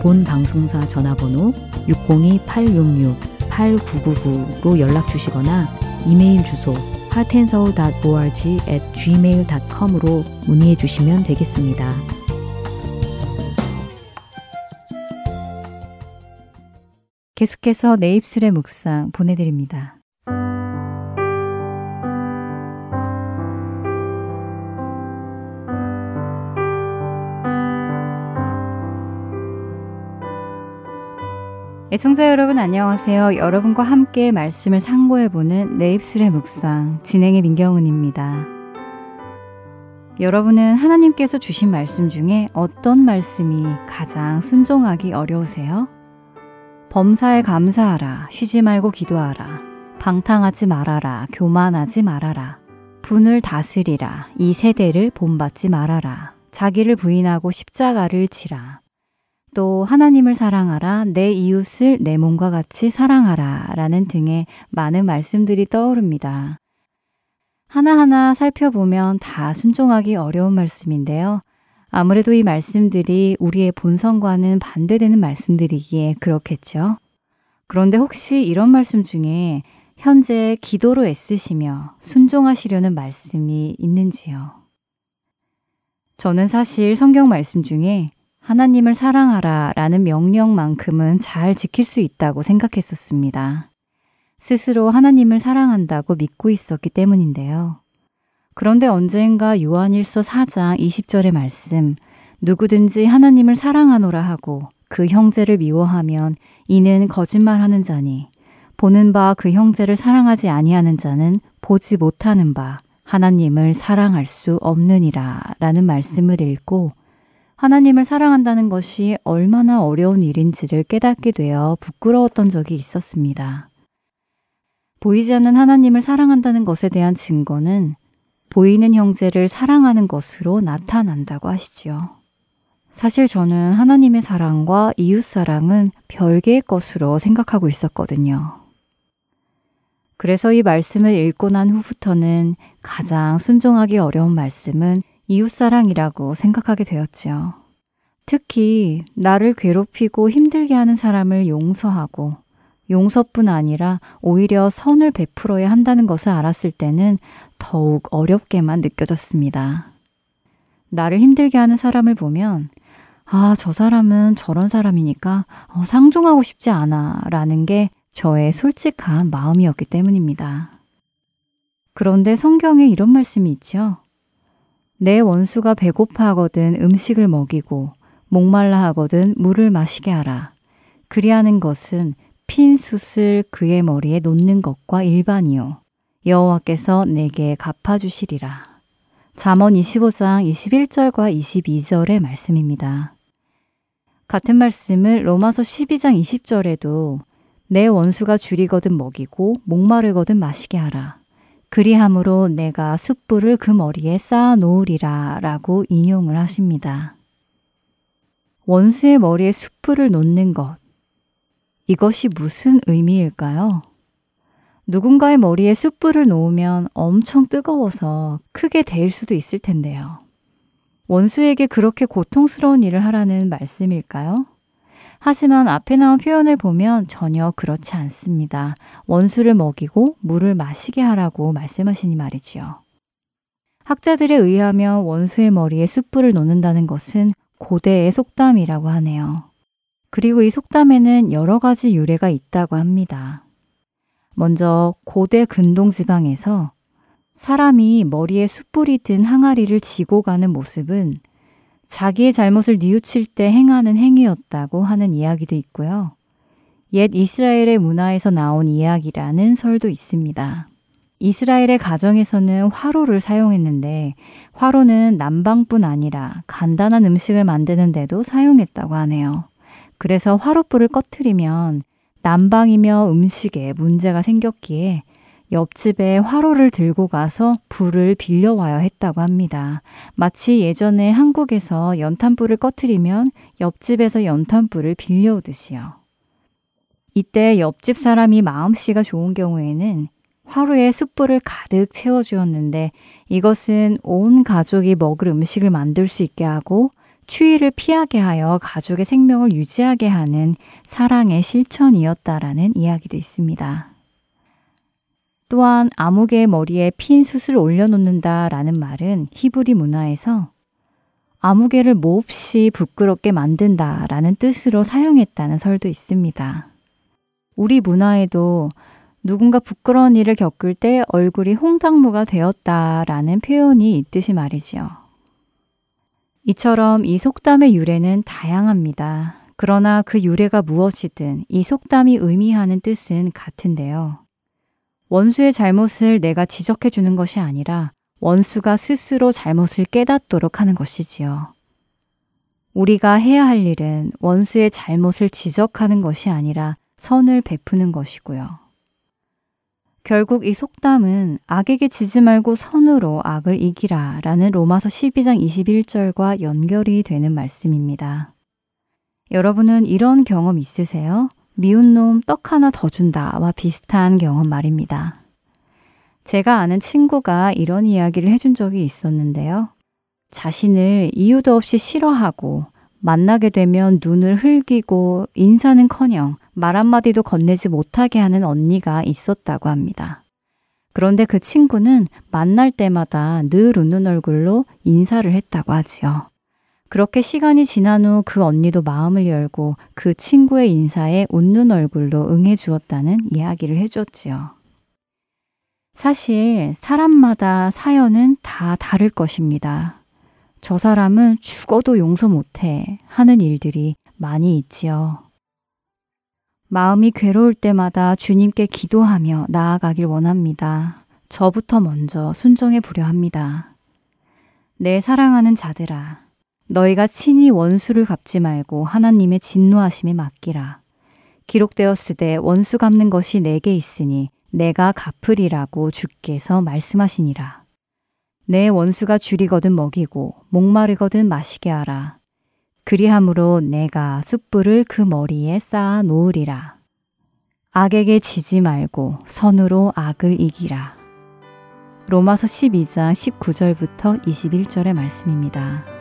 본 방송사 전화번호 602-866-8999로 연락 주시거나 이메일 주소 heartandsoul.org at gmail.com으로 문의해 주시면 되겠습니다. 계속해서 내 입술의 묵상 보내드립니다. 애청자 여러분 안녕하세요. 여러분과 함께 말씀을 상고해보는 내 입술의 묵상 진행의 민경은입니다. 여러분은 하나님께서 주신 말씀 중에 어떤 말씀이 가장 순종하기 어려우세요? 범사에 감사하라, 쉬지 말고 기도하라, 방탕하지 말아라, 교만하지 말아라, 분을 다스리라, 이 세대를 본받지 말아라, 자기를 부인하고 십자가를 지라, 또 하나님을 사랑하라, 내 이웃을 내 몸과 같이 사랑하라 라는 등의 많은 말씀들이 떠오릅니다. 하나하나 살펴보면 다 순종하기 어려운 말씀인데요. 아무래도 이 말씀들이 우리의 본성과는 반대되는 말씀들이기에 그렇겠죠. 그런데 혹시 이런 말씀 중에 현재 기도로 애쓰시며 순종하시려는 말씀이 있는지요? 저는 사실 성경 말씀 중에 하나님을 사랑하라 라는 명령만큼은 잘 지킬 수 있다고 생각했었습니다. 스스로 하나님을 사랑한다고 믿고 있었기 때문인데요. 그런데 언젠가 요한일서 4장 20절의 말씀, 누구든지 하나님을 사랑하노라 하고 그 형제를 미워하면 이는 거짓말하는 자니 보는 바 그 형제를 사랑하지 아니하는 자는 보지 못하는 바 하나님을 사랑할 수 없느니라 라는 말씀을 읽고 하나님을 사랑한다는 것이 얼마나 어려운 일인지를 깨닫게 되어 부끄러웠던 적이 있었습니다. 보이지 않는 하나님을 사랑한다는 것에 대한 증거는 보이는 형제를 사랑하는 것으로 나타난다고 하시지요. 사실 저는 하나님의 사랑과 이웃 사랑은 별개의 것으로 생각하고 있었거든요. 그래서 이 말씀을 읽고 난 후부터는 가장 순종하기 어려운 말씀은 이웃사랑이라고 생각하게 되었지요. 특히 나를 괴롭히고 힘들게 하는 사람을 용서하고 용서뿐 아니라 오히려 선을 베풀어야 한다는 것을 알았을 때는 더욱 어렵게만 느껴졌습니다. 나를 힘들게 하는 사람을 보면 아, 저 사람은 저런 사람이니까 어, 상종하고 싶지 않아 라는 게 저의 솔직한 마음이었기 때문입니다. 그런데 성경에 이런 말씀이 있죠. 내 원수가 배고파 하거든 음식을 먹이고 목말라 하거든 물을 마시게 하라. 그리하는 것은 핀 숯을 그의 머리에 놓는 것과 일반이요. 여호와께서 내게 갚아주시리라. 잠언 25장 21절과 22절의 말씀입니다. 같은 말씀을 로마서 12장 20절에도 내 원수가 줄이거든 먹이고 목마르거든 마시게 하라. 그리함으로 내가 숯불을 그 머리에 쌓아 놓으리라 라고 인용을 하십니다. 원수의 머리에 숯불을 놓는 것. 이것이 무슨 의미일까요? 누군가의 머리에 숯불을 놓으면 엄청 뜨거워서 크게 데일 수도 있을 텐데요. 원수에게 그렇게 고통스러운 일을 하라는 말씀일까요? 하지만 앞에 나온 표현을 보면 전혀 그렇지 않습니다. 원수를 먹이고 물을 마시게 하라고 말씀하시니 말이지요. 학자들에 의하면 원수의 머리에 숯불을 놓는다는 것은 고대의 속담이라고 하네요. 그리고 이 속담에는 여러 가지 유래가 있다고 합니다. 먼저 고대 근동 지방에서 사람이 머리에 숯불이 든 항아리를 지고 가는 모습은 자기의 잘못을 뉘우칠 때 행하는 행위였다고 하는 이야기도 있고요. 옛 이스라엘의 문화에서 나온 이야기라는 설도 있습니다. 이스라엘의 가정에서는 화로를 사용했는데 화로는 난방뿐 아니라 간단한 음식을 만드는데도 사용했다고 하네요. 그래서 화롯불을 꺼트리면 난방이며 음식에 문제가 생겼기에 옆집에 화로를 들고 가서 불을 빌려와야 했다고 합니다. 마치 예전에 한국에서 연탄불을 꺼트리면 옆집에서 연탄불을 빌려오듯이요. 이때 옆집 사람이 마음씨가 좋은 경우에는 화로에 숯불을 가득 채워주었는데 이것은 온 가족이 먹을 음식을 만들 수 있게 하고 추위를 피하게 하여 가족의 생명을 유지하게 하는 사랑의 실천이었다라는 이야기도 있습니다. 또한 아무개 머리에 핀 숯을 올려놓는다 라는 말은 히브리 문화에서 아무개를 몹시 부끄럽게 만든다 라는 뜻으로 사용했다는 설도 있습니다. 우리 문화에도 누군가 부끄러운 일을 겪을 때 얼굴이 홍당무가 되었다 라는 표현이 있듯이 말이지요. 이처럼 이 속담의 유래는 다양합니다. 그러나 그 유래가 무엇이든 이 속담이 의미하는 뜻은 같은데요. 원수의 잘못을 내가 지적해 주는 것이 아니라 원수가 스스로 잘못을 깨닫도록 하는 것이지요. 우리가 해야 할 일은 원수의 잘못을 지적하는 것이 아니라 선을 베푸는 것이고요. 결국 이 속담은 악에게 지지 말고 선으로 악을 이기라 라는 로마서 12장 21절과 연결이 되는 말씀입니다. 여러분은 이런 경험 있으세요? 미운 놈 떡 하나 더 준다와 비슷한 경험 말입니다. 제가 아는 친구가 이런 이야기를 해준 적이 있었는데요. 자신을 이유도 없이 싫어하고 만나게 되면 눈을 흘기고 인사는 커녕 말 한마디도 건네지 못하게 하는 언니가 있었다고 합니다. 그런데 그 친구는 만날 때마다 늘 웃는 얼굴로 인사를 했다고 하지요. 그렇게 시간이 지난 후 그 언니도 마음을 열고 그 친구의 인사에 웃는 얼굴로 응해 주었다는 이야기를 해줬지요. 사실 사람마다 사연은 다 다를 것입니다. 저 사람은 죽어도 용서 못해 하는 일들이 많이 있지요. 마음이 괴로울 때마다 주님께 기도하며 나아가길 원합니다. 저부터 먼저 순종해 보려 합니다. 내 사랑하는 자들아, 너희가 친히 원수를 갚지 말고 하나님의 진노하심에 맡기라. 기록되었으되 원수 갚는 것이 내게 있으니 내가 갚으리라고 주께서 말씀하시니라. 내 원수가 줄이거든 먹이고 목마르거든 마시게 하라. 그리함으로 내가 숯불을 그 머리에 쌓아 놓으리라. 악에게 지지 말고 선으로 악을 이기라. 로마서 12장 19절부터 21절의 말씀입니다.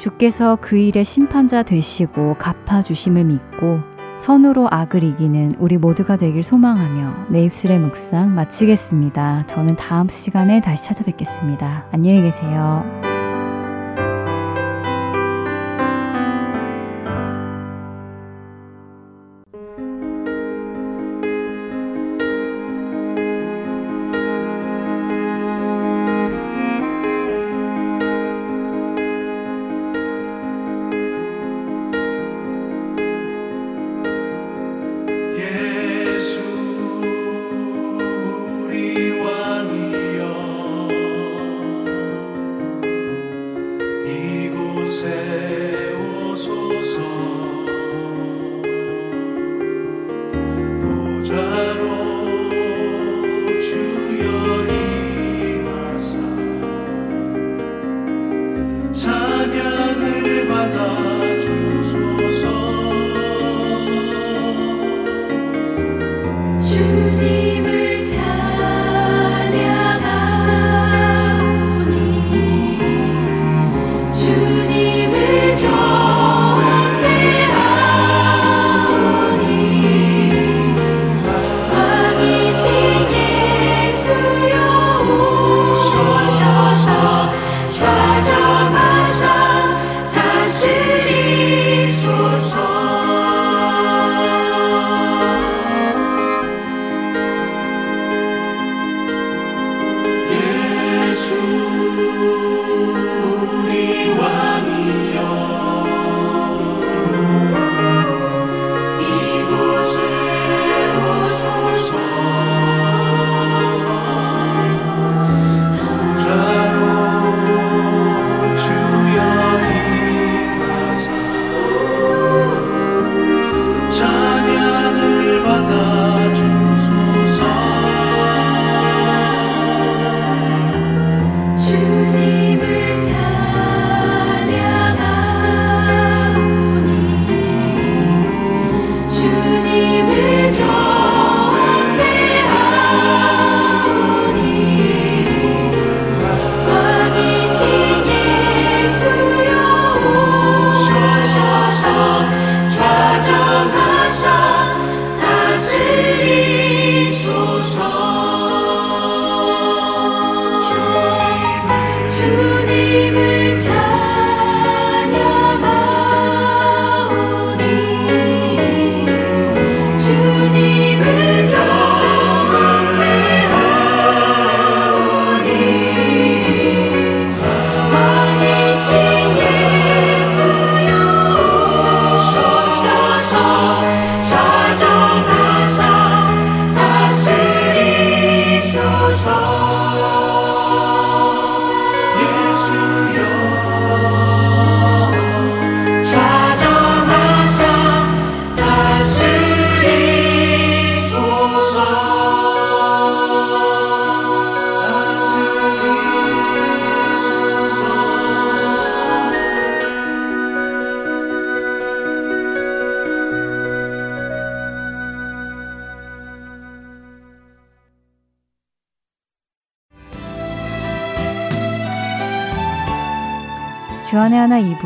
주께서 그 일의 심판자 되시고 갚아주심을 믿고 선으로 악을 이기는 우리 모두가 되길 소망하며 내 입술의 묵상 마치겠습니다. 저는 다음 시간에 다시 찾아뵙겠습니다. 안녕히 계세요.